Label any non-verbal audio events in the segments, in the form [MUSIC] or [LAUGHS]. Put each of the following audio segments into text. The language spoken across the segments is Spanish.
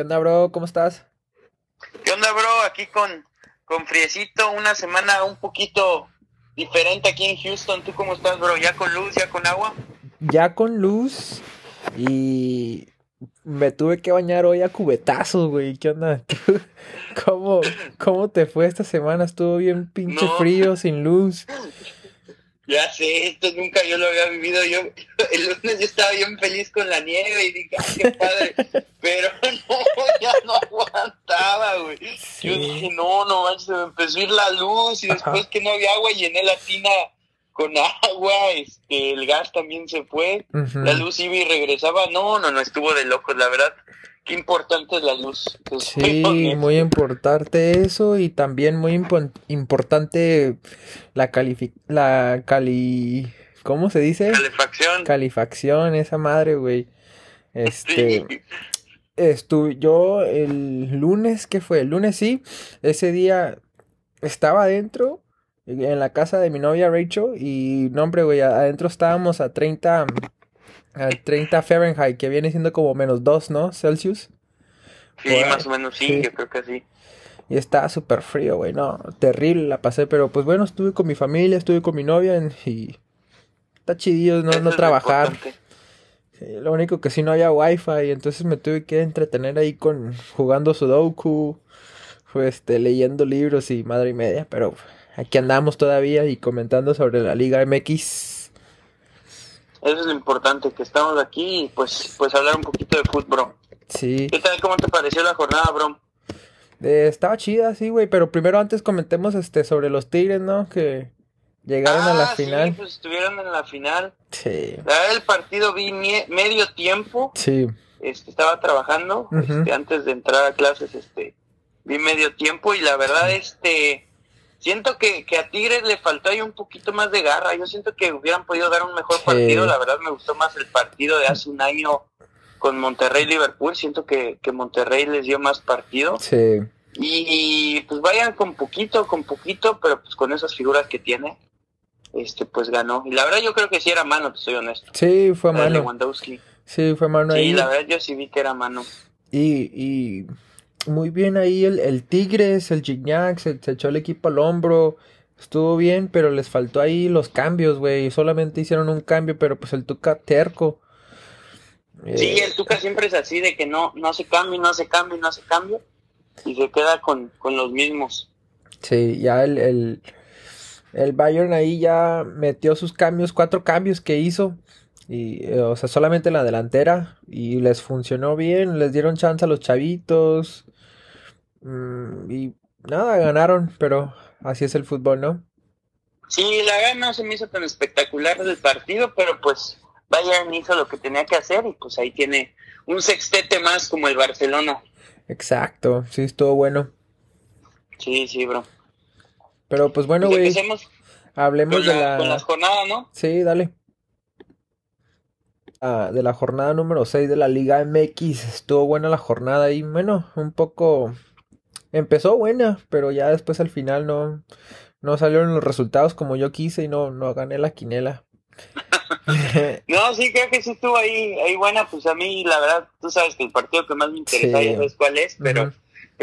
¿Qué onda, bro? ¿Cómo estás? ¿Qué onda, bro? Aquí con, con Friecito, una semana un poquito diferente aquí en Houston. ¿Tú cómo estás, bro? ¿Ya con luz, ya con agua? Ya con luz y me tuve que bañar hoy a cubetazos, güey. ¿Qué onda? [LAUGHS] ¿Cómo, ¿Cómo te fue esta semana? Estuvo bien pinche No. frío, sin luz. [LAUGHS] Ya sé, esto nunca yo lo había vivido. Yo [LAUGHS] el lunes yo estaba bien feliz con la nieve y dije, "Ay, qué [LAUGHS] padre. Pero [LAUGHS] no, ya no aguantaba, güey. Yo dije, no, no manches, se me empezó a ir la luz y después que no había agua llené la tina con agua, este, el gas también se fue. La luz iba y regresaba. No, no, no, estuvo de locos, la verdad. Qué importante es la luz. soy Sí, muy importante eso y también muy impo- importante la califi la cali ¿cómo se dice? Calefacción. Calefacción, esa madre, güey. Este, Sí. estuve yo el lunes, ¿qué fue? El lunes sí, ese día estaba adentro en la casa de mi novia Rachel y no hombre, güey, adentro estábamos a 30 a 30 Fahrenheit, que viene siendo como menos 2, ¿no? Celsius. Sí, Por ahí. más o menos sí, Sí. yo creo que sí. Y estaba súper frío, güey, no, terrible la pasé, pero pues bueno, estuve con mi familia, estuve con mi novia en- y está chidillo no, Eso no trabajar. Sí, lo único que sí no había wifi, entonces me tuve que entretener ahí con jugando Sudoku, fue este, leyendo libros y madre y media, pero aquí andamos todavía y comentando sobre la Liga MX. Eso es lo importante, que estamos aquí y pues, pues hablar un poquito de fútbol. Sí, ¿Qué tal? ¿Cómo te pareció la jornada, bro? eh, estaba chida, sí, güey, pero primero antes comentemos este sobre los Tigres, ¿no? Que llegaron a la Ah, sí, final. pues estuvieron en la final. Sí, La verdad, el partido vi medio tiempo. sí, este, estaba trabajando Ujú. este, antes de entrar a clases este vi medio tiempo y la verdad este siento que, que a Tigres le faltó ahí un poquito más de garra. Yo siento que hubieran podido dar un mejor Sí. partido. La verdad me gustó más el partido de hace un año con Monterrey Liverpool. Siento que, que Monterrey les dio más partido. Sí, y, pues vayan con poquito con poquito pero pues con esas figuras que tiene este pues ganó. Y la verdad yo creo que sí era mano te soy honesto. Sí, fue mano, Lewandowski. Sí, fue mano sí ahí. la verdad yo sí vi que era mano. Y, y muy bien ahí el, el Tigres, el Gignac, se, se echó el equipo al hombro. Estuvo bien, pero les faltó ahí los cambios, güey. Solamente hicieron un cambio, pero pues el Tuca terco. Sí, Eh, el Tuca siempre es así, de que no, no hace cambio, no hace cambio, no hace cambio, y se queda con, con los mismos. sí, ya el, el, el Bayern ahí ya metió sus cambios, cuatro cambios que hizo. Y, eh, o sea, solamente en la delantera. Y les funcionó bien, les dieron chance a los chavitos. Mm, y nada, ganaron, pero así es el fútbol, ¿no? Sí, la verdad no se me hizo tan espectacular el partido, pero pues Bayern hizo lo que tenía que hacer y pues ahí tiene un sextete más como el Barcelona. Exacto, sí, estuvo bueno. Sí, sí, bro. Pero pues bueno, Pues güey, empecemos hablemos con, de la, con la... las jornadas, ¿no? Sí, dale. Ah, de la jornada número 6 de la Liga MX. Estuvo buena la jornada ahí. Bueno, un poco... Empezó buena, pero ya después al final no, no salieron los resultados como yo quise y no, no gané la quinela. [LAUGHS] No, sí, creo que sí estuvo ahí, ahí buena, pues a mí la verdad, tú sabes que el partido que más me interesa, Sí. ya sabes cuál es, pero,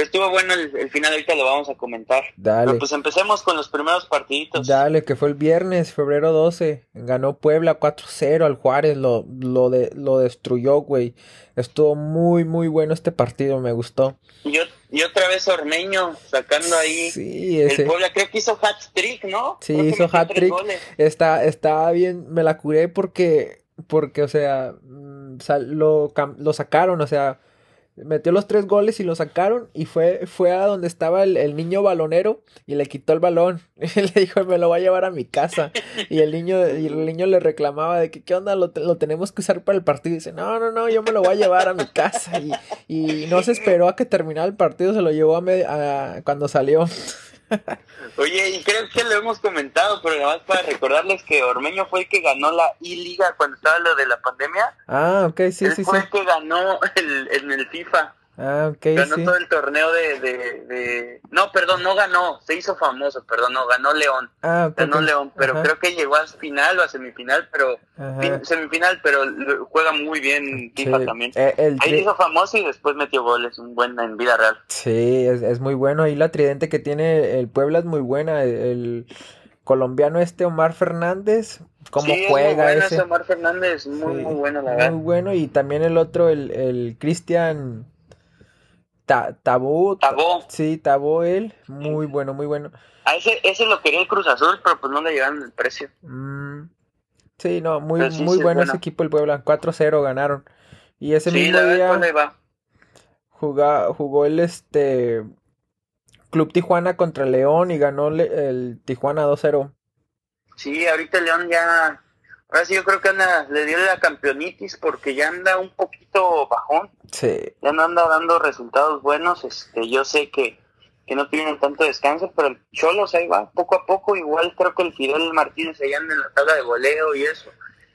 estuvo bueno el, el final, ahorita lo vamos a comentar. Dale. Pero pues empecemos con los primeros partiditos. Dale, que fue el viernes, febrero 12. Ganó Puebla 4-0 al Juárez. Lo, lo, de, lo destruyó, güey. Estuvo muy, muy bueno este partido. Me gustó. Y, ot- y otra vez Ormeño sacando ahí Sí, el ese. Puebla, creo que hizo hat trick, ¿no? Sí, hizo hat-trick. goles. Está, está bien. Me la curé porque, porque, o sea, mm, lo, lo sacaron. O sea, metió los tres goles y lo sacaron. Y fue, fue a donde estaba el, el niño balonero y le quitó el balón. [LAUGHS] Y le dijo, me lo voy a llevar a mi casa. Y el niño, y el niño le reclamaba de que, ¿qué onda? Lo, lo tenemos que usar para el partido. Y dice, no, no, no, yo me lo voy a llevar a mi casa. Y, y no se esperó a que terminara el partido, se lo llevó a, me- a- cuando salió. Oye, y creo que lo hemos comentado, pero nada más para recordarles que Ormeño fue el que ganó la I-Liga cuando estaba lo de la pandemia. Ah, ok, sí, Él sí, sí. fue el que ganó el, en el FIFA. Ah, ok, Ganó sí. todo el torneo de, de, de- No, perdón, no ganó. Se hizo famoso, perdón, no, ganó León. Ah, ok, Ganó. León, pero Ajá, creo que llegó a final o a semifinal, pero... fin- semifinal, pero juega muy bien FIFA Sí, también. eh, el Ahí hizo famoso y después metió goles, un buen en vida real. Sí, es, es muy bueno. Ahí la tridente que tiene el Puebla es muy buena. El, el colombiano este Omar Fernández, cómo sí, es juega muy bueno ese. Omar Fernández, muy, Sí, muy bueno, la muy verdad. bueno. Y también el otro, el, el Cristian Ta- Tabó. Ta- Tabó. Sí, Tabó él. Muy bueno, muy bueno. A ese, ese lo quería el Cruz Azul, pero pues no le llegaron el precio. Mm, sí, no, muy, sí, muy sí es bueno ese equipo el Puebla. 4-0 ganaron. Y ese mismo día pues va. jugó el este Club Tijuana contra León y ganó le- el Tijuana 2-0. Sí, ahorita León ya... Ahora sí yo creo que anda, le dio la campeonitis porque ya anda un poquito bajón. Sí, ya no anda dando resultados buenos. Este, yo sé que, que no tienen tanto descanso, pero el Cholos ahí va, poco a poco. Igual creo que el Fidel Martínez ahí anda en la tabla de goleo y eso.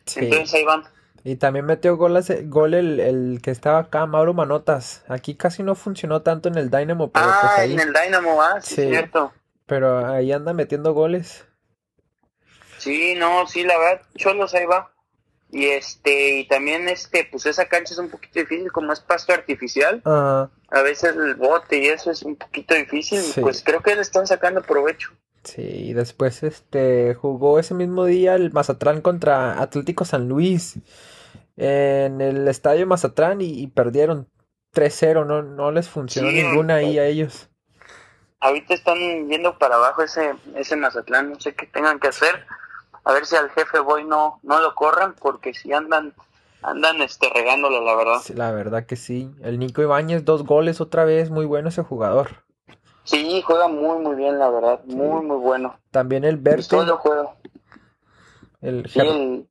sí. Entonces ahí van. Y también metió gol, gol el, el que estaba acá, Mauro Manotas. Aquí casi no funcionó tanto en el Dynamo, pero pues Ah, ahí, en el Dynamo, ah, sí, Sí. cierto. pero ahí anda metiendo goles. Sí, no, sí, la verdad, Cholos ahí va. Y este, y también este, pues esa cancha es un poquito difícil, como es pasto artificial, Ajá, a veces el bote y eso es un poquito difícil, Sí. pues creo que le están sacando provecho. sí, y después este jugó ese mismo día el Mazatlán contra Atlético San Luis en el estadio Mazatlán y, y perdieron 3-0, no, no les funcionó Sí, ninguna ahí a ellos. Ahorita están yendo para abajo ese, ese Mazatlán, no sé qué tengan que hacer. A ver si al jefe Boy no, no lo corran, porque si andan, andan este regándolo, la verdad. Sí, la verdad que sí. El Nico Ibáñez, dos goles otra vez, muy bueno ese jugador. Sí, juega muy, muy bien, la verdad, muy, muy bueno. También el Pues lo juega. el, Sí,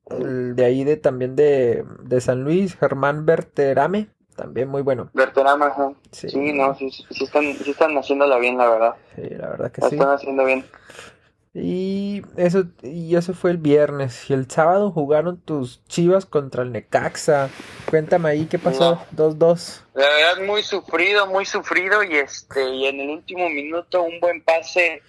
el- de ahí de también de, de San Luis, Germán Berterame, también muy bueno. Berterama, ajá. Sí. Sí, no, sí, sí están, sí están haciéndola bien, la verdad. Sí, la verdad que La sí. están haciendo bien. Y eso, y eso fue el viernes. Y el sábado jugaron tus Chivas contra el Necaxa. Cuéntame ahí qué pasó. 2-2. La verdad, muy sufrido, muy sufrido. Y este, y en el último minuto, un buen pase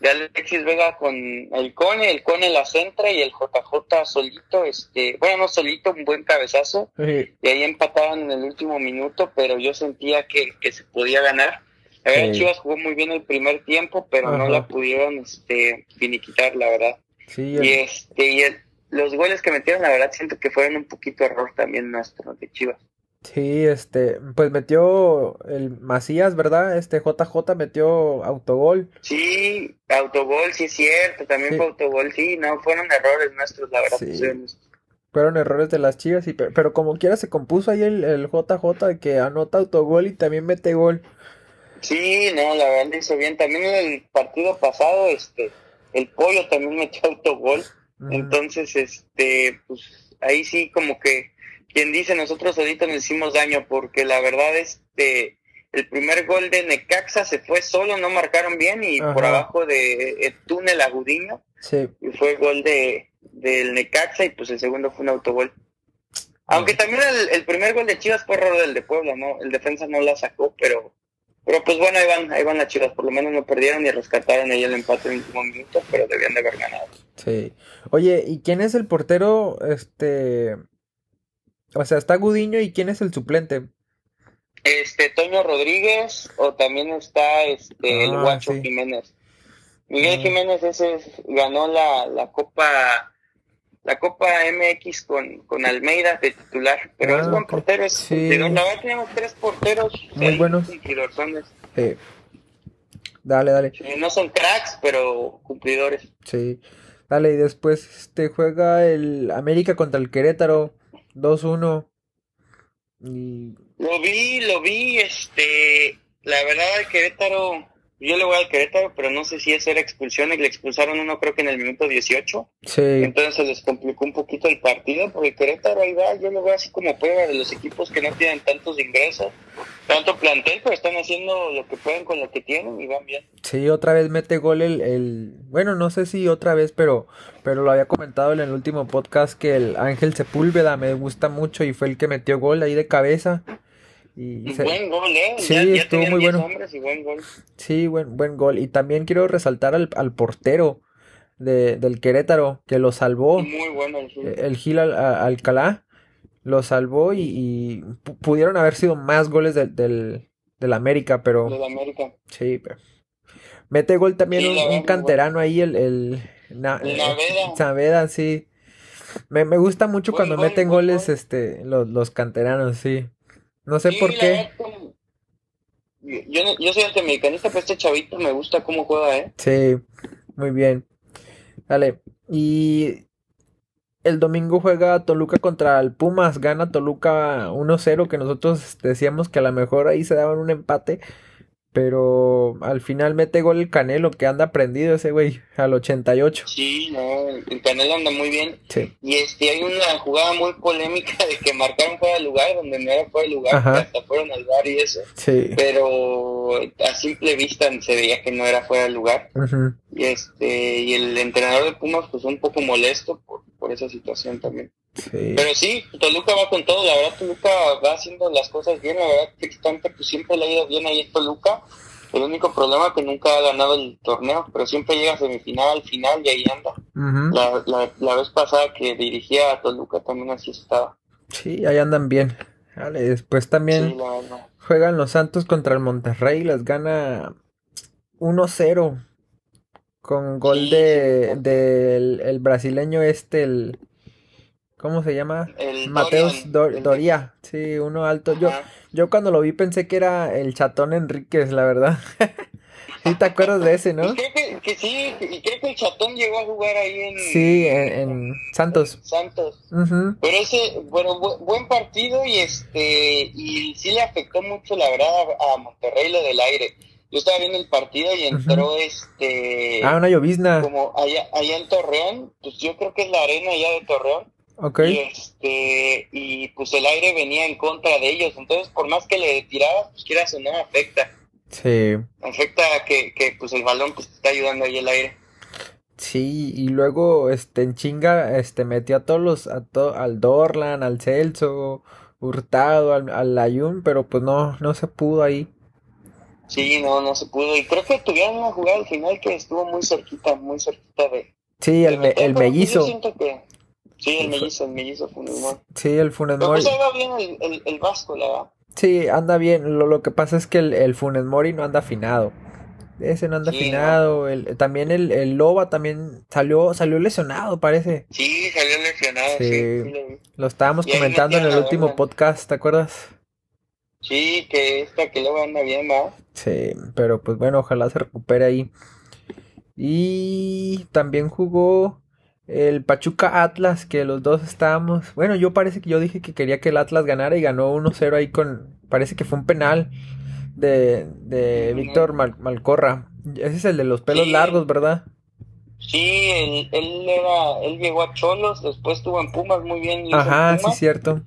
de Alexis Vega con el Cone, el Cone la centra y el JJ solito, este, bueno, no solito, un buen cabezazo. Sí, Y ahí empataban en el último minuto, pero yo sentía que, que se podía ganar. La verdad, Sí. Chivas jugó muy bien el primer tiempo, pero no Ajá. la pudieron este, finiquitar, la verdad. sí, el- Y este, y el- los goles que metieron, la verdad, siento que fueron un poquito error también nuestro de Chivas. sí, este, pues metió el Macías, ¿verdad? Este JJ metió autogol. Sí, autogol, sí es cierto, también Sí. fue autogol, sí, no, fueron errores nuestros, la verdad. Sí. pues, fueron- Fueron errores de las Chivas, y, pero, pero como quiera se compuso ahí el, el JJ que anota autogol y también mete gol. Sí, no, la verdad hizo bien. También en el partido pasado, este, el pollo también metió [LAUGHS] autogol. Entonces, este, pues ahí sí como que quien dice nosotros ahorita nos hicimos daño porque la verdad este el primer gol de Necaxa se fue solo, no marcaron bien y por abajo de el túnel a Gudiño Sí, y fue gol de del Necaxa y pues el segundo fue un autogol. Aunque también el, el primer gol de Chivas fue error del de Puebla, ¿no? El defensa no la sacó, pero pero pues bueno, ahí van, ahí van las Chivas, por lo menos no perdieron y rescataron ahí el empate en el último minuto, pero debían de haber ganado. sí. Oye, ¿y quién es el portero? Este, o sea, está Gudiño y quién es el suplente. Este, Toño Rodríguez, o también está este, el Ah, Guacho sí. Jiménez. Miguel Mm. Jiménez ese es- ganó la, la Copa la Copa MX con, con Almeida de titular, pero Ah, es buen ok. portero, es Sí. cumplidor. La verdad tenemos tres porteros Muy buenos. cumplidorzones. Sí. Dale, dale. Sí, no son cracks, pero cumplidores. Sí. Dale, y después este juega el América contra el Querétaro 2-1. Y Lo vi, lo vi, este, la verdad el Querétaro, yo le voy al Querétaro, pero no sé si esa era expulsión y le expulsaron uno creo que en el minuto 18. sí, Entonces se les complicó un poquito el partido, porque Querétaro ahí va, yo lo veo así como prueba de los equipos que no tienen tantos ingresos, tanto plantel, pero están haciendo lo que pueden con lo que tienen y van bien. sí, otra vez mete gol el, el bueno, no sé si otra vez, pero pero lo había comentado en el último podcast que el Ángel Sepúlveda me gusta mucho y fue el que metió gol ahí de cabeza. Y se- buen gol, ¿eh? Sí, ya, ya estuvo muy 10 bueno. hombres y buen gol. Sí, buen, buen gol. Y también quiero resaltar al, al portero de, del Querétaro, que lo salvó. Muy bueno el Gil. El Gil Al- a- Alcalá lo salvó y, y pu- pudieron haber sido más goles del, del, del América, pero de la América. sí, pero mete gol también Sí, un, canterano ahí, el, el Na- El eh, Naveda. Naveda, sí. Me, me gusta mucho Buen cuando gol, meten goles gol. este los, los canteranos, sí. No sé Sí, por qué. verdad, Yo, yo soy antiamericanista, pero este chavito me gusta cómo juega, ¿eh? Sí, muy bien. Dale. Y el domingo juega Toluca contra el Pumas. Gana Toluca 1-0, que nosotros decíamos que a lo mejor ahí se daban un empate. Pero al final mete gol el Canelo, que anda prendido ese güey, al 88. Sí, no, el Canelo anda muy bien. Sí. Y este, hay una jugada muy polémica de que marcaron fuera de lugar, donde no era fuera de lugar, hasta fueron al bar y eso. Sí. Pero a simple vista se veía que no era fuera de lugar. Ujú. Y este, y el entrenador de Pumas, pues un poco molesto por, por esa situación también. Sí. Pero sí, Toluca va con todo, la verdad Toluca va haciendo las cosas bien, la verdad Cristante pues siempre le ha ido bien ahí en Toluca, el único problema es que nunca ha ganado el torneo, pero siempre llega a semifinal, final y ahí anda. La, la, la vez pasada que dirigía a Toluca también así estaba. Sí, ahí andan bien. Vale, después también Sí, juegan los Santos contra el Monterrey, les gana 1-0 con gol de del el brasileño este, el ¿cómo se llama? El Mateus Dorian, Dor- Doria, sí, uno alto. Yo, Ajá. yo cuando lo vi pensé que era el Chatón Enríquez, la verdad. [LAUGHS] ¿Sí te acuerdas de ese, [LAUGHS] Y no? creo que, que sí, y creo que el Chatón llegó a jugar ahí en, Sí, en, en Santos. Santos. Pero ese, bueno, bu- buen partido y este, y sí le afectó mucho la verdad a, a Monterrey lo del aire. Yo estaba viendo el partido y entró este, Ah, una llovizna. como allá, allá en Torreón, pues yo creo que es la arena allá de Torreón, Ok. y este, y pues el aire venía en contra de ellos, entonces por más que le tirabas, pues quieras o no, afecta, Sí. afecta que, que pues el balón pues te está ayudando ahí el aire. Sí, y luego este en chinga este metió a todos los a to- al Dorlan, al Celso, Hurtado, al, al Layún, pero pues no no se pudo ahí. Sí, no, no se pudo, y creo que tuvieron una jugada al final que estuvo muy cerquita, muy cerquita de Sí, el, me- el mellizo. yo siento que- sí, el mellizo, el mellizo Funes Mori. Sí, el Mori. pues ahí va bien el, el, el Vasco, la verdad. Sí, anda bien. Lo, lo que pasa es que el, el Funes Mori no anda afinado. Ese no anda Sí, afinado. El, también el, el Loba también salió salió lesionado, parece. Sí, salió lesionado, Sí. sí, sí lo estábamos Y comentando en el último podcast, ¿te acuerdas? Sí, que esta que luego anda bien, va. Sí, pero pues bueno, ojalá se recupere ahí. Y también jugó el Pachuca Atlas, que los dos estábamos. Bueno, yo parece que yo dije que quería que el Atlas ganara y ganó 1-0 ahí con. Parece que fue un penal de, de. Víctor Mal- Malcorra. Ese es el de los pelos Sí. largos, ¿verdad? Sí, él, él era, él llegó a Cholos, después estuvo en Pumas muy bien, Ajá, sí, cierto.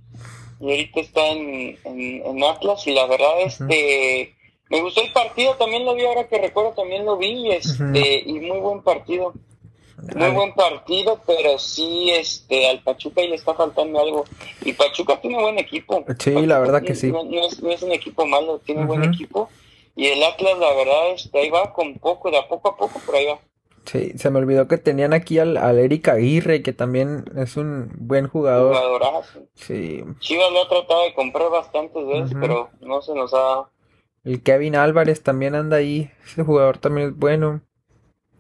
Y ahorita está en, en, en Atlas, y la verdad, este, me gustó el partido, también lo vi ahora que recuerdo, también lo vi, este, y muy buen partido. Muy buen partido, pero sí, este, al Pachuca ahí le está faltando algo. Y Pachuca tiene buen equipo. Sí, la verdad que sí. No, no es, no es un equipo malo, tiene buen Ujú. equipo. Y el Atlas, la verdad, este, ahí va con poco, de a poco a poco, por ahí va. Sí, se me olvidó que tenían aquí al, al Eric Aguirre, que también es un buen jugador. Jugadorazo. Sí, Chivas lo ha tratado de comprar bastantes veces, pero no se nos ha. el Kevin Álvarez también anda ahí. Ese jugador también es bueno.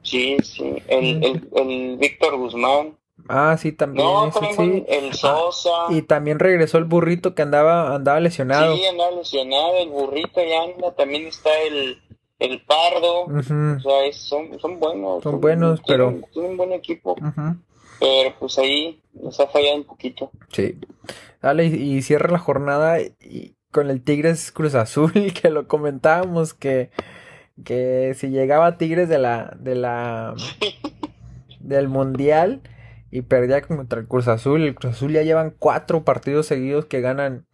Sí, sí. El, el, el Víctor Guzmán. Ah, sí, también No, ese sí. el Sosa. Y también regresó el burrito que andaba, andaba lesionado. Sí, andaba lesionado, el burrito ya anda, también está el, el Pardo. O sea, es- son, son buenos. Son buenos, tienen- pero- Tienen un buen equipo, pero pues ahí nos ha fallado un poquito. Sí. Dale, y, y cierra la jornada y- con el Tigres Cruz Azul, [LAUGHS] que lo comentábamos que, que si llegaba Tigres de la, de la, [LAUGHS] del Mundial y perdía contra el Cruz Azul, el Cruz Azul ya llevan cuatro partidos seguidos que ganan,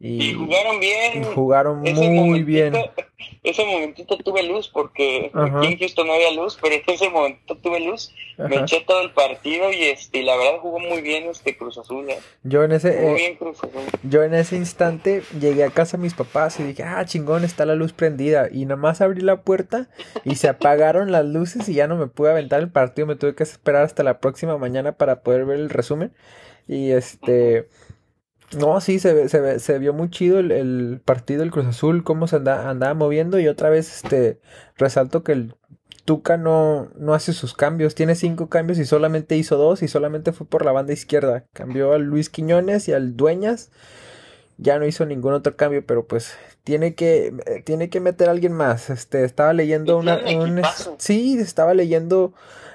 Y, jugaron bien. Jugaron muy bien. Ese momentito tuve luz porque aquí en Houston no había luz, pero en ese momento tuve luz. Me eché todo el partido y este la verdad jugó muy bien este Cruz Azul. ¿eh? Yo en ese eh, yo en ese instante llegué a casa a mis papás y dije, "Ah, chingón, está la luz prendida." Y nomás abrí la puerta y se apagaron las luces y ya no me pude aventar el partido, me tuve que esperar hasta la próxima mañana para poder ver el resumen. Y este no, sí, se, se, se vio muy chido el, partido del Cruz Azul, cómo se andaba moviendo. Y otra vez, este, resalto que el Tuca no, no hace sus cambios. Tiene cinco cambios y solamente hizo dos. Y solamente fue por la banda izquierda. Cambió a Luis Quiñones y al Dueñas. Ya no hizo ningún otro cambio, pero pues tiene que, tiene que meter a alguien más. Este, estaba leyendo una. Un, sí, estaba leyendo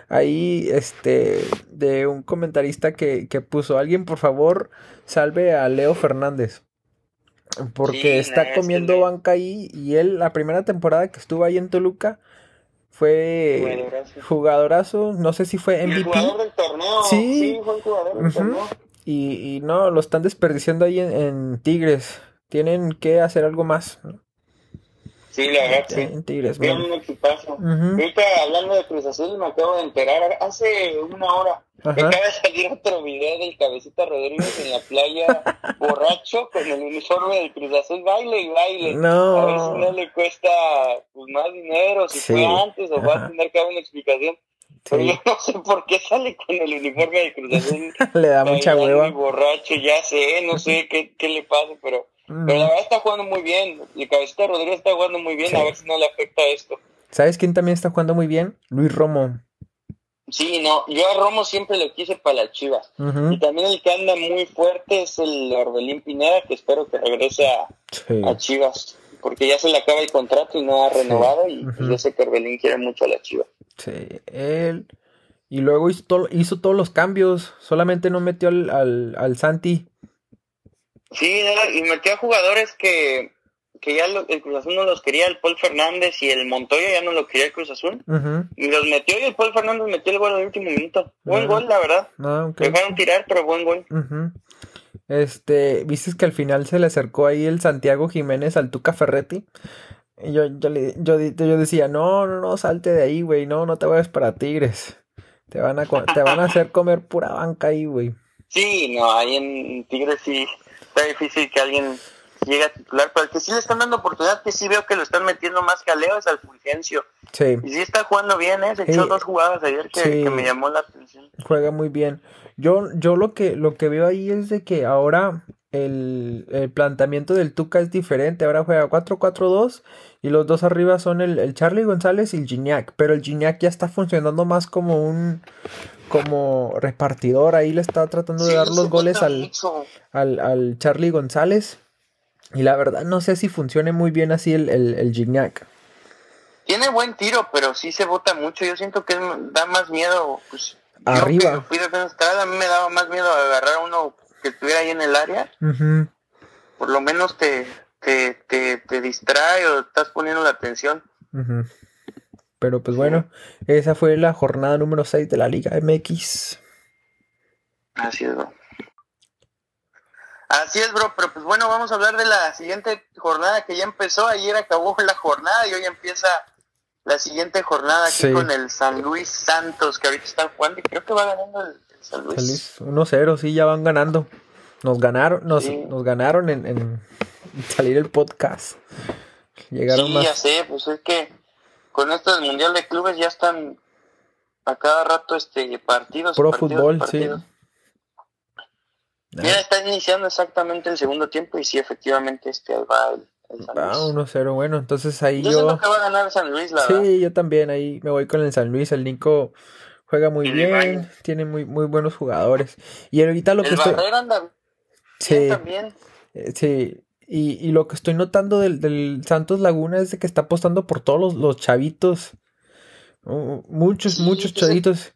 ahí este de un comentarista que, que puso alguien por favor salve a Leo Fernández porque está comiendo banca ahí y él la primera temporada que estuvo ahí en Toluca fue jugadorazo, no sé si fue MVP. jugador del torneo. Sí, fue jugador del torneo. Y, y, no, lo están desperdiciando ahí en, en Tigres. Tienen que hacer algo más. Sí, la verdad, sí. Tigres, un equipazo. Ahorita hablando de Cruz Azul, me acabo de enterar hace una hora. Acaba de salir otro video del Cabecita Rodríguez en la playa, [LAUGHS] borracho, con el uniforme del Cruz Azul, baile y baile. No. A ver si no le cuesta pues, más dinero, si fue antes o va a tener que dar una explicación. Pero yo no sé por qué sale con el uniforme del Cruz [LAUGHS] Azul. le da mucha hueva. borracho, ya sé, no sé qué, qué le pasa, pero pero la verdad está jugando muy bien. Y Cabecita Rodríguez está jugando muy bien. A ver si no le afecta esto. ¿Sabes quién también está jugando muy bien? Luis Romo. Sí, no. Yo a Romo siempre lo quise para la Chivas. Y también el que anda muy fuerte es el Orbelín Pineda, que espero que regrese a, Chivas. Porque ya se le acaba el contrato y no ha renovado. Y pues yo sé que Orbelín quiere mucho a la Chivas. Sí, él. Y luego hizo, hizo todos los cambios. Solamente no metió al, al, al Santi. Sí, y metió a jugadores que, que ya el Cruz Azul no los quería, el Paul Fernández y el Montoya ya no lo quería el Cruz Azul. Y los metió y el Paul Fernández metió el gol al último minuto. Buen gol, la verdad. Ah, Dejaron tirar, pero buen gol. Este, viste que al final se le acercó ahí el Santiago Jiménez al Tuca Ferretti. Y yo, yo, le, yo, yo decía, no, no, no, salte de ahí, güey, no, no te vayas para Tigres. Te van a, te van a hacer comer pura banca ahí, güey. [LAUGHS] Sí, no, ahí en Tigres sí está difícil que alguien llegue a titular, pero el que sí le están dando oportunidad, que sí veo que lo están metiendo más que a Leo, es al Fulgencio. Sí. Y sí está jugando bien, ¿eh? Se echó dos jugadas ayer que, me llamó la atención. Juega muy bien. Yo, yo lo que lo que veo ahí es de que ahora el, el planteamiento del Tuca es diferente. Ahora juega 4-4-2 y los dos arriba son el, el Charlie González y el Gignac. Pero el Gignac ya está funcionando más como un como repartidor. Ahí le está tratando de dar los goles al, al, al, Charlie González. Y la verdad no sé si funcione muy bien así el, el, el Gignac. Tiene buen tiro, pero sí se bota mucho. Yo siento que da más miedo. Pues, Arriba. a mí me daba más miedo agarrar a uno que estuviera ahí en el área. Por lo menos te, te, te, distrae o estás poniendo la atención. Pero pues bueno, esa fue la jornada número 6 de la Liga MX. Así es, bro. Así es, bro, pero pues bueno, vamos a hablar de la siguiente jornada que ya empezó. Ayer acabó la jornada y hoy empieza la siguiente jornada aquí con el San Luis Santos, que ahorita están jugando y creo que va ganando el, San Luis. 1-0, sí, ya van ganando. Nos ganaron, nos, nos ganaron en, en, salir el podcast. Llegaron sí, ya sé, pues es que con esto del Mundial de Clubes ya están a cada rato este partidos. Pro fútbol, sí. Ya está iniciando exactamente el segundo tiempo y sí, efectivamente, este va el, Va 1-0, bueno, entonces ahí yo... Yo que va a ganar San Luis, la Sí, yo también, ahí me voy con el San Luis, el Nico juega muy bien, tiene muy muy buenos jugadores. Y ahorita lo el que estoy... anda sí, también. Eh, sí, y, y, lo que estoy notando del, del, Santos Laguna es de que está apostando por todos los, los chavitos. Uh, muchos, muchos chavitos.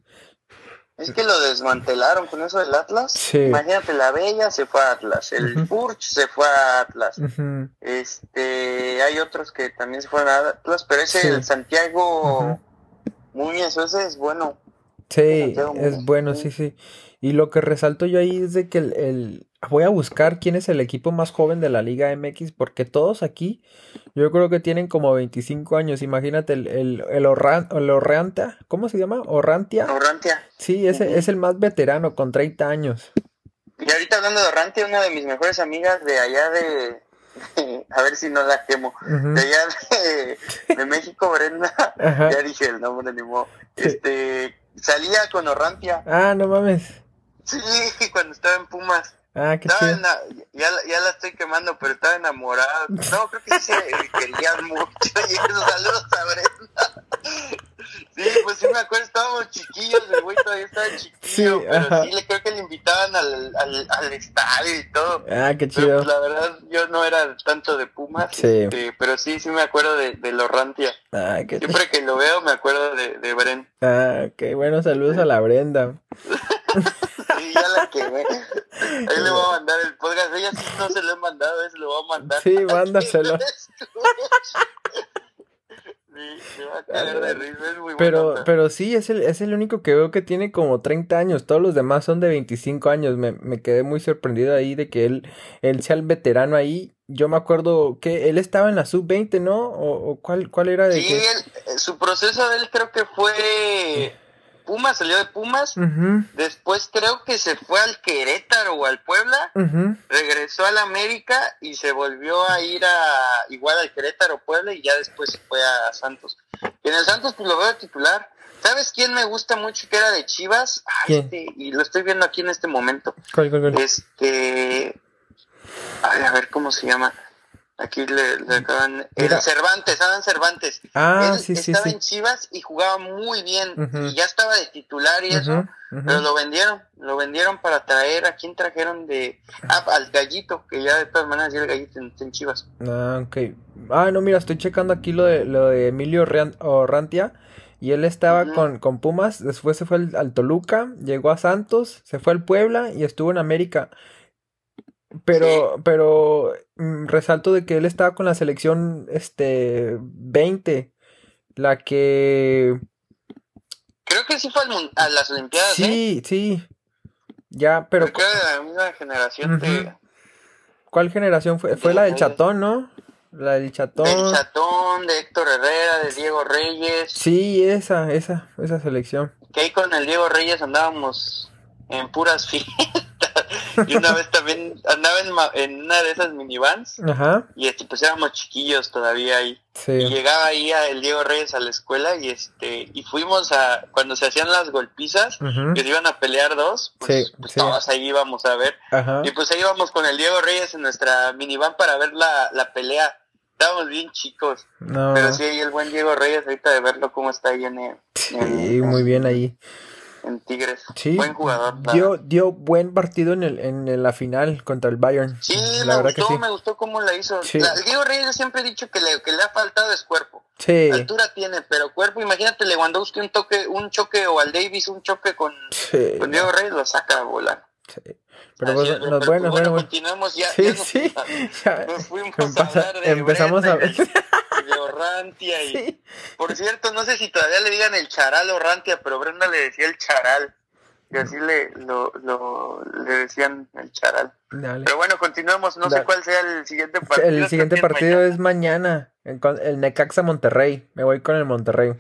Es que lo desmantelaron con eso del Atlas. Imagínate, la Bella se fue a Atlas, el uh se fue a Atlas. Este, hay otros que también se fueron a Atlas, pero ese el Santiago Muñez, ese es bueno. Sí, es bueno, sí, sí. Y lo que resalto yo ahí es de que el, Voy a buscar quién es el equipo más joven de la Liga MX, porque todos aquí, yo creo que tienen como 25 años. Imagínate el, el, el, Orran- el Orrantia, ¿cómo se llama? Orrantia. Orrantia. Sí, ese es el más veterano, con 30 años. Y ahorita hablando de Orrantia, una de mis mejores amigas de allá de... [LAUGHS] a ver si no la quemo. De allá de, de México, Brenda. [LAUGHS] Ajá. Ya dije el nombre, ni modo. Este, salía con Orrantia. Ah, no mames. Sí, [LAUGHS] cuando estaba en Pumas. Ah, qué chido. ya, la- ya la estoy quemando, pero estaba enamorada. No, creo que sí se querían mucho. Y saludos a Brenda. Sí, pues sí me acuerdo, estábamos chiquillos, el güey todavía estaba chiquillo, Sí, pero ajá. sí le creo que le invitaban al, al, al estadio y todo. Ah, qué Pero chido. pues, la verdad yo no era tanto de Pumas, Sí. este, pero sí, sí me acuerdo de, de Lorrantia. Ah, qué chido. Siempre que lo veo me acuerdo de, de Bren. Ah, qué bueno, saludos a la Brenda. [LAUGHS] Ya la quemé. Ahí le voy a mandar el podcast. Ella sí no se lo he mandado, ese lo voy a mandar. Sí, mándaselo. [LAUGHS] Sí, va a caer de risa, es muy buena Pero, pero sí, es el, es el único que veo que tiene como 30 años. Todos los demás son de 25 años. Me, me quedé muy sorprendido ahí de que él, él sea el veterano ahí. Yo me acuerdo que él estaba en la sub-20, ¿no? ¿O, o cuál, cuál era de Sí, que... él- eh, su proceso de él creo que fue Pumas, salió de Pumas. Después creo que se fue al Querétaro o al Puebla. ujú. regresó al América y se volvió a ir a igual al Querétaro Puebla y ya después se fue a Santos. Y en el Santos pues lo veo titular. ¿Sabes quién me gusta mucho que era de Chivas? Ay, ¿Quién? este, y lo estoy viendo aquí en este momento. Este, ay, a ver cómo se llama. Aquí le, le acaban. El Mira. Cervantes, Adam Cervantes. Ah, Él sí, sí, estaba sí. en Chivas y jugaba muy bien y ya estaba de titular y eso. Pero lo vendieron, lo vendieron para traer, ¿a quién trajeron de...? Ah, al Gallito, que ya de todas maneras ya el Gallito está en Chivas. Ah, ok. Ah, no, mira, estoy checando aquí lo de, lo de Emilio Orran- Orrantia. Y él estaba con, con Pumas, después se fue al, al Toluca, llegó a Santos, se fue al Puebla y estuvo en América. Pero, pero mm, resalto de que él estaba con la selección este 20, la que Creo que sí fue al a las Olimpiadas, ¿eh? sí, sí. Ya, pero Porque era de la misma generación. Ujú. ¿cuál generación fue? Fue la del Chatón, ¿no? La del Chatón. Del Chatón, de Héctor Herrera, de Diego Reyes. Sí, esa, esa, esa selección. Que ahí con el Diego Reyes andábamos en puras fiestas. Y una vez también andaba en, ma- en una de esas minivans. Ajá, Y este, pues éramos chiquillos todavía ahí. Y llegaba ahí a el Diego Reyes a la escuela y este y fuimos a cuando se hacían las golpizas que se iban a pelear dos pues, Sí, pues sí. todos ahí íbamos a ver Ajá. y pues ahí íbamos con el Diego Reyes en nuestra minivan para ver la, la pelea estábamos bien chicos No, pero sí ahí el buen Diego Reyes ahorita de verlo cómo está ahí en, en, sí, muy bien ahí. En Tigres Sí, buen jugador dio, dio buen partido en el, en, la final contra el Bayern. Sí, la me verdad que gustó, sí. me gustó cómo la hizo. Sí. La- Diego Reyes siempre he dicho que le, que le ha faltado es cuerpo. Sí, Altura tiene, pero cuerpo, imagínate Lewandowski un toque, un choque o al Davis un choque con, con Diego Reyes lo saca a volar. sí. Pero pues, es, nos- pero, bueno, bueno, bueno. continuemos ya. Sí, ya nos- sí. [LAUGHS] Ya, Nos fuimos a hablar de empezamos a Brenda y de, y Sí. por cierto, no sé si todavía le digan el charal Orrantia, pero Brenda le decía el charal. Y así le, lo, lo, le decían el charal. Dale. Pero bueno, continuemos. No Dale. sé cuál sea el siguiente partido. El siguiente partido mañana. es mañana, el, Necaxa Monterrey. Me voy con el Monterrey.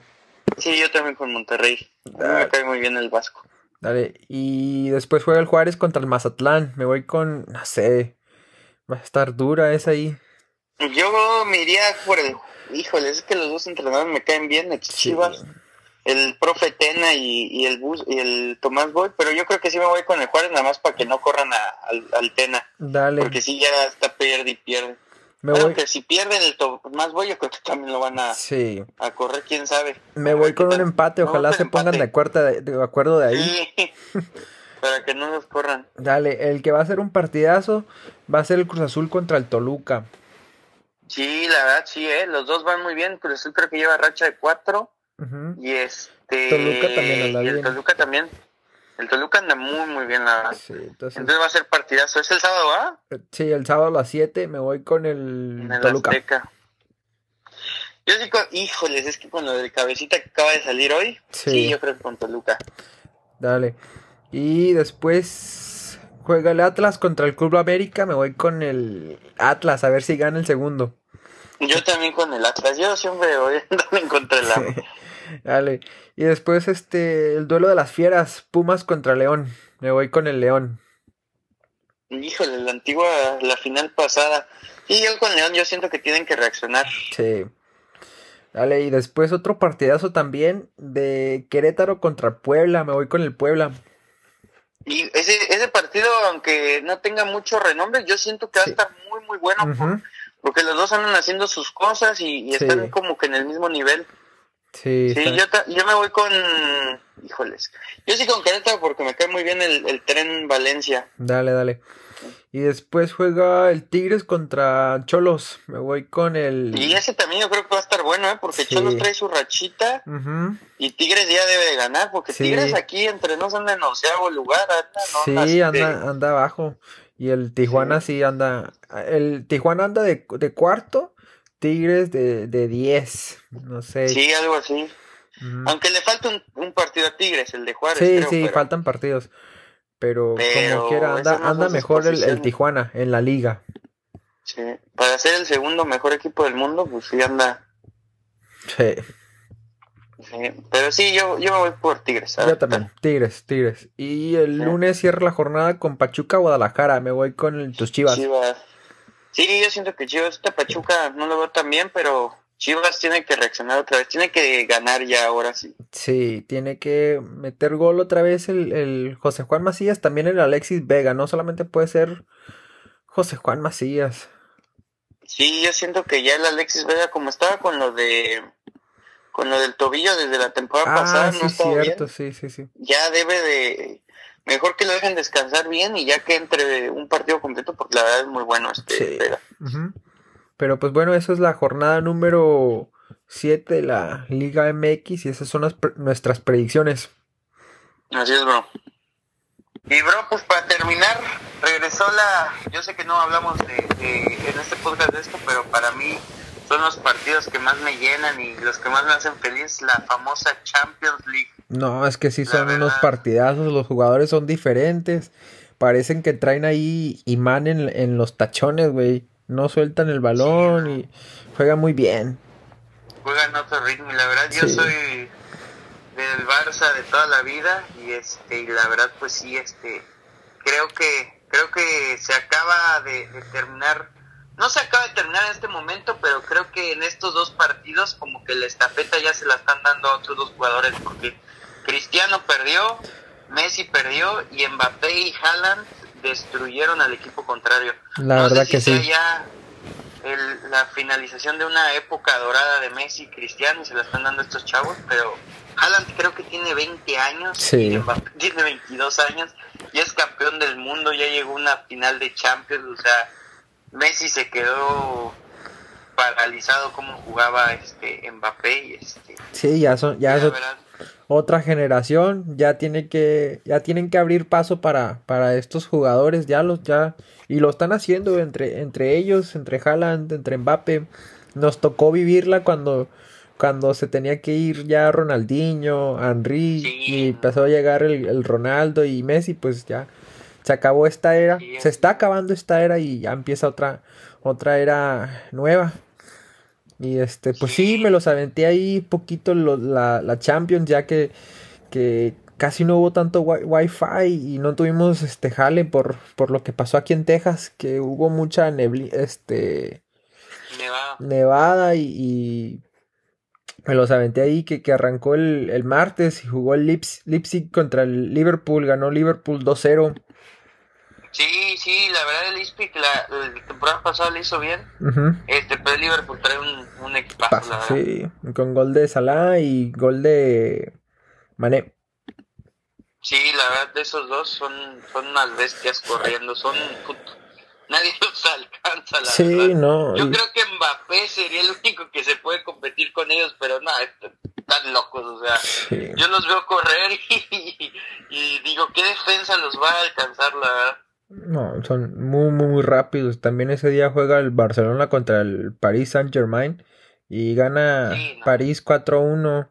Sí, yo también con Monterrey. A mí Dale. me cae muy bien el Vasco. Dale. Y después juega el Juárez contra el Mazatlán. Me voy con, no sé, va a estar dura esa ahí. Yo me iría por el. Híjole, es que los dos entrenadores me caen bien, ex Sí. Chivas. El profe Tena y, y el bus y el Tomás Boy, pero yo creo que sí me voy con el Juárez nada más para que no corran a- al, al Tena, Dale. porque sí ya está pierde y pierde. Me voy, que si pierden el Tomás Boy, yo creo que también lo van a, sí. a correr, quién sabe. Me voy con un empate. Ojalá se pongan de acuerdo de, de acuerdo de ahí. Sí, [LAUGHS] para que no nos corran. Dale. El que va a ser un partidazo va a ser el Cruz Azul contra el Toluca. Sí, la verdad, sí, eh, los dos van muy bien. Cruz Azul creo que lleva racha de cuatro. Y este. Toluca también anda y el bien. Toluca también. El Toluca anda muy, muy bien, la verdad. Sí, entonces. Entonces va a ser partidazo. ¿Es el sábado, ah? Sí, el sábado a las 7 me voy con el En el Toluca. Azteca. Yo sí, con- híjoles, es que con lo del cabecita que acaba de salir hoy, Sí. sí, yo creo que con Toluca. Dale. Y después juega el Atlas contra el Club América, me voy con el Atlas a ver si gana el segundo. Yo también con el Atlas, yo siempre voy [LAUGHS] en contra el Atlas. [LAUGHS] Dale. Y después este el duelo de las fieras, Pumas contra León. Me voy con el León. Híjole, la antigua, la final pasada. Y yo con León yo siento que tienen que reaccionar. Sí. Dale, y después otro partidazo también de Querétaro contra Puebla. Me voy con el Puebla. Y ese, ese partido, aunque no tenga mucho renombre, yo siento que va a estar muy, muy bueno. Porque los dos andan haciendo sus cosas y, están como que en el mismo nivel. Sí, sí yo, yo me voy con. Híjoles. Yo sí con Querétaro porque me cae muy bien el, el tren Valencia. Dale, dale. Y después juega el Tigres contra Cholos. Me voy con el. Y ese también yo creo que va a estar bueno, ¿eh? Porque Cholos trae su rachita. Y Tigres ya debe de ganar. Porque Tigres aquí entre nos anda en onceavo lugar. Anda, sí, anda, anda abajo. Y el Tijuana sí, anda. El Tijuana anda de, de cuarto. Tigres de, de diez. No sé. Sí, algo así. Aunque le falta un, partido a Tigres, el de Juárez. Sí, sí, faltan partidos. Pero, como quiera, anda, anda mejor el, Tijuana en la liga. Sí, para ser el segundo mejor equipo del mundo, pues sí anda. Sí. Pero sí, yo, yo me voy por Tigres. Yo también, Tigres, Tigres. Y el lunes cierra la jornada con Pachuca, Guadalajara. Me voy con tus chivas. chivas. Sí, yo siento que Chivas, esta Pachuca no lo veo tan bien, pero Chivas tiene que reaccionar otra vez, tiene que ganar ya ahora sí. Sí, tiene que meter gol otra vez el, el José Juan Macías, también el Alexis Vega, no solamente puede ser José Juan Macías. Sí, yo siento que ya el Alexis Vega, como estaba con lo de con lo del tobillo desde la temporada ah, pasada, sí, no cierto, sí, sí, sí. Ya debe de mejor que lo dejen descansar bien y ya que entre un partido completo, porque la verdad es muy bueno este Vega. Pero pues bueno, esa es la jornada número 7 de la Liga MX y esas son nuestras predicciones. Así es, bro. Y bro, pues para terminar, regresó la... Yo sé que no hablamos de, en este podcast de esto, pero para mí son los partidos que más me llenan y los que más me hacen feliz, la famosa Champions League. No, es que sí son unos partidazos, los jugadores son diferentes, parecen que traen ahí imán en, en los tachones, güey no sueltan el balón y juegan muy bien. Juegan otro ritmo y la verdad yo soy del Barça de toda la vida y este y la verdad pues sí este creo que creo que se acaba de, terminar no se acaba de terminar en este momento pero creo que en estos dos partidos como que la estafeta ya se la están dando a otros dos jugadores porque Cristiano perdió Messi perdió y Mbappé y Haaland destruyeron al equipo contrario. La verdad que sí. Ya la finalización de una época dorada de Messi y Cristiano y se la están dando estos chavos, pero Haaland creo que tiene 20 años, sí. tiene 22 años y es campeón del mundo, ya llegó a una final de Champions, o sea, Messi se quedó paralizado como jugaba este Mbappé y este Sí, ya son ya otra generación, ya tiene que ya tienen que abrir paso para para estos jugadores, ya los ya y lo están haciendo entre entre ellos, entre Haaland, entre Mbappé. Nos tocó vivirla cuando cuando se tenía que ir ya Ronaldinho, Henry y empezó a llegar el, Ronaldo y Messi, pues ya se acabó esta era, se está acabando esta era y ya empieza otra otra era nueva. Y este, pues sí, me los aventé ahí poquito la, la Champions, ya que, que casi no hubo tanto wifi y no tuvimos este jale por, por lo que pasó aquí en Texas, que hubo mucha neblina, este nevada, y, me los aventé ahí que, que arrancó el, el, martes y jugó el Leipzig contra el Liverpool, ganó Liverpool 2-0. Sí, sí, la verdad el Leipzig la, la, temporada pasada le hizo bien. Este, pero el Liverpool trae un, un equipazo, Sí, con gol de Salah y gol de Mané. Sí, la verdad de esos dos son, son unas bestias corriendo, son nadie [LAUGHS] los alcanza, la sí, no. Yo creo que Mbappé sería el único que se puede competir con ellos, pero no, están locos, o sea, yo los veo correr [LAUGHS] y, y, digo, ¿qué defensa los va a alcanzar, la verdad? No, son muy, muy, muy rápidos. También ese día juega el Barcelona contra el Paris Saint Germain y gana París 4-1.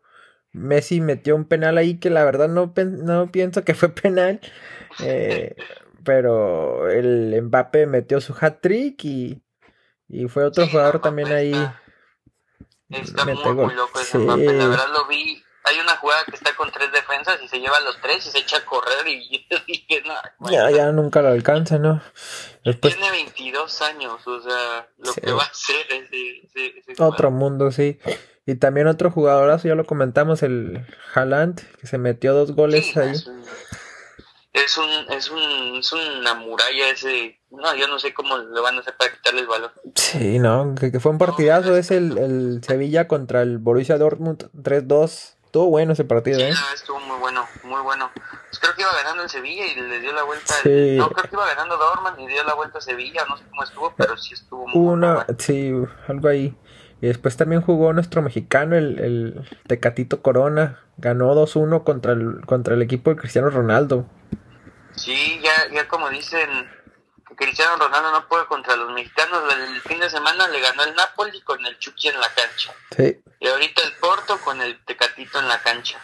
Messi metió un penal ahí que la verdad no, no pienso que fue [LAUGHS] penal. Eh, pero el Mbappe metió su hat trick y, y fue otro Sí, jugador no, también Mbappé ahí. Está, muy, muy gol. loco ese Sí. Mbappé. La verdad lo vi. Hay una jugada que está con tres defensas y se lleva a los tres y se echa a correr y [LAUGHS] no, Ya, ya nunca lo alcanza, ¿no? Después Tiene 22 años, o sea, lo Sí. que va a hacer ese, ese, ese otro mundo, sí. Y también otro jugadorazo, ya lo comentamos, el Haaland, que se metió dos goles Sí, ahí. es un, es un, es un, es una muralla ese, no, yo no sé cómo le van a hacer para quitarle el balón. Sí, no, que, que fue un partidazo, es el, el Sevilla contra el Borussia Dortmund 3-2. Estuvo bueno ese partido, Sí, ¿eh? no, estuvo muy bueno, muy bueno. Pues creo que iba ganando el Sevilla y le dio la vuelta. Sí. No, creo que iba ganando Dortmund y dio la vuelta a Sevilla, no sé cómo estuvo, pero sí estuvo muy una, bueno. sí, algo ahí. Y después también jugó nuestro mexicano, el, el Tecatito Corona. Ganó 2-1 contra el, contra el equipo de Cristiano Ronaldo. Sí, ya, ya como dicen Cristiano Ronaldo no puede contra los mexicanos, el fin de semana le ganó el Napoli con el Chucky en la cancha. Sí, Y ahorita el Porto con el Tecatito en la cancha.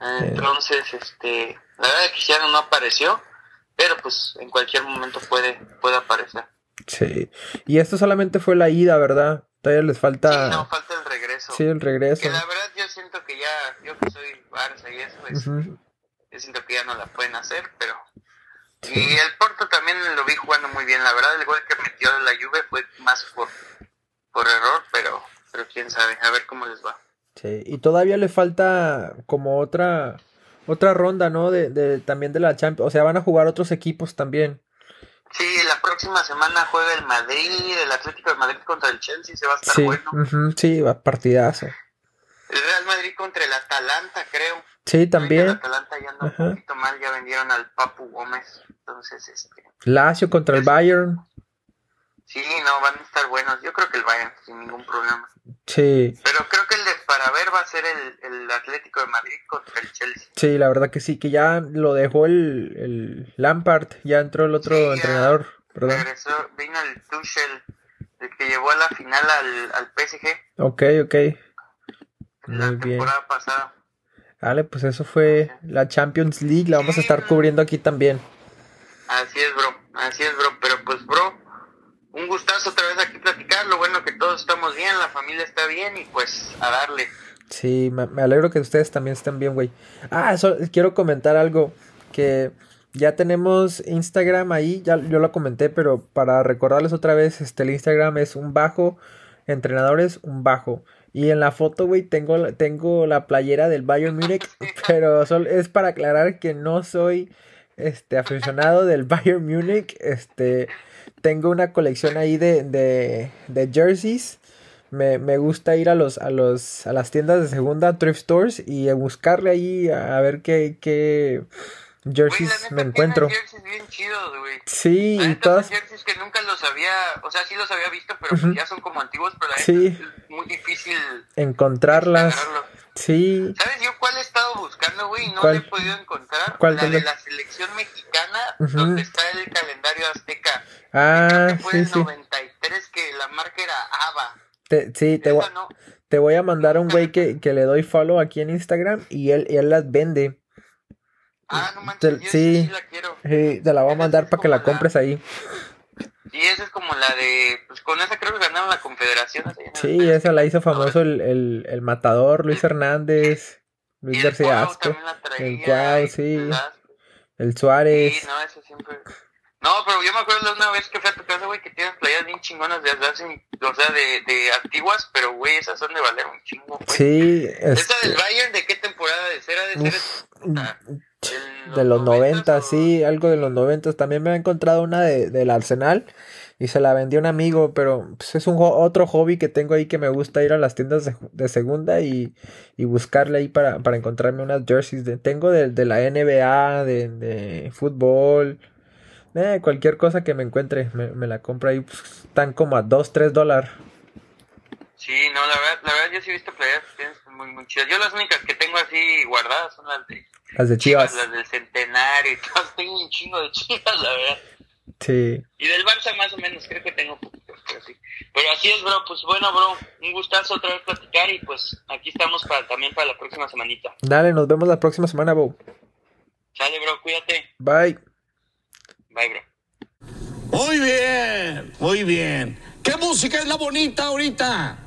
Ah, Entonces, este, la verdad es que Cristiano no apareció, pero pues en cualquier momento puede, puede aparecer. sí. Y esto solamente fue la ida, ¿verdad? Todavía les Sí, falta, no, falta el regreso. sí, el regreso. Que la verdad yo siento que ya, yo que soy Barça y eso, es- Ujú. yo siento que ya no la pueden hacer, pero... Y el Porto también lo vi jugando muy bien, la verdad el gol que metió la Juve fue más por, por error, pero, pero quién sabe, a ver cómo les va. Sí, y todavía le falta como otra otra ronda, ¿no? De, de también de la Champions, o sea, van a jugar otros equipos también. Sí, la próxima semana juega el Madrid, el Atlético de Madrid contra el Chelsea, se va a estar Sí, bueno. sí, va partidazo. El Real Madrid contra el Atalanta, creo. Sí, El también. Atalanta ya anda Ajá. un poquito mal, ya vendieron al Papu Gómez. Entonces, este, Lazio contra el Bayern. sí, no, van a estar buenos. Yo creo que el Bayern, sin ningún problema. Sí, Pero creo que el de para ver va a ser el, el Atlético de Madrid contra el Chelsea. sí, la verdad que sí, que ya lo dejó el, el Lampard, ya entró el otro Sí, entrenador, ¿verdad? Regresó, vino el Tuchel, el que llevó a la final al, al PSG Ok, ok. La Muy bien. temporada pasada. Vale, pues eso fue la Champions League, la vamos a estar cubriendo aquí también. Así es, bro. Así es, bro. Pero pues, bro, un gustazo otra vez aquí platicar. Lo bueno que todos estamos bien, la familia está bien y pues a darle. Sí, me, me alegro que ustedes también estén bien, güey. Ah, eso, quiero comentar algo que ya tenemos Instagram ahí, ya yo lo comenté, pero para recordarles otra vez, este el Instagram es un bajo, entrenadores un bajo. Y en la foto, güey, tengo, la- tengo la playera del Bayern Múnich, [LAUGHS] pero sol- es para aclarar que no soy este aficionado del [LAUGHS] Bayern Múnich, este tengo una colección ahí de, de, de jerseys. Me, me gusta ir a los, a los, a las tiendas de segunda, thrift stores, y buscarle ahí a, a ver qué, qué jerseys me encuentro. jerseys bien chidos, güey. Sí, y todas, jerseys que nunca los había, o sea, sí los había visto, pero pues ya son como antiguos, pero la Sí. es muy difícil encontrarlas. Sí, ¿Sabes yo cuál he estado buscando, güey? y No ¿Cuál? he podido encontrar. ¿Cuál, la de la selección mexicana, Ujú. donde está el calendario azteca. Creo ah, que fue sí, el sí. 93 que la marca era ABA. Te, sí, te, voy- Esa no. te voy a mandar a un güey que, que le doy follow aquí en Instagram y él, y él las vende. Ah, no Te- manches, sí. sí. sí la quiero. Sí, te la voy a mandar para que la compres ahí. Sí, esa es como la de, pues con esa creo que ganaron la confederación. Sí, esa la hizo famoso el, el, el matador, Luis Hernández, Luis García Asco, el Cuau, sí. El Sí, Suárez. no, eso siempre. No, pero yo me acuerdo de una vez que fui a tu casa, güey, que tienes playas bien chingonas de hace, o sea, de, de antiguas, pero güey, esas son de valer un chingo, güey. Sí, ¿Esta este, del Bayern de qué temporada de ser? ¿Ha de ser de los 90, o- sí, algo de los 90. También me ha encontrado una de, del Arsenal y se la vendió un amigo, pero pues, es un otro hobby que tengo ahí que me gusta ir a las tiendas de, de segunda y, y buscarle ahí para, para encontrarme unas jerseys. De, tengo de, de la NBA, de, de fútbol, eh, cualquier cosa que me encuentre, me, me la compro ahí. pues, están como a 2, 3 dólares. Sí, no, la verdad, la verdad yo sí he visto playas muy, muy chidas. Yo las únicas que tengo así guardadas son las de Las de Chivas, las del Centenario y todas. [LAUGHS] Tengo un chingo de Chivas, la verdad. Sí. Y del Barça más o menos, creo que tengo poquitos, pero sí. Pero así es, bro, pues bueno, bro, un gustazo otra vez platicar y pues aquí estamos para también para la próxima semanita. Dale, nos vemos la próxima semana, Bo. Sale, bro, cuídate. Bye. Bye, bro. Muy bien, muy bien. ¿Qué música es la bonita ahorita?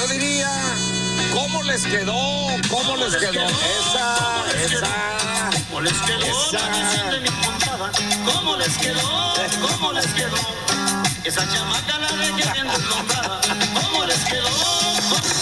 yo diría, ¿cómo les quedó? ¿Cómo, les, quedó? Esa, esa. ¿Cómo les quedó? ¿Cómo les quedó? ¿Cómo les quedó? Esa chamaca la que bien ¿Cómo les quedó?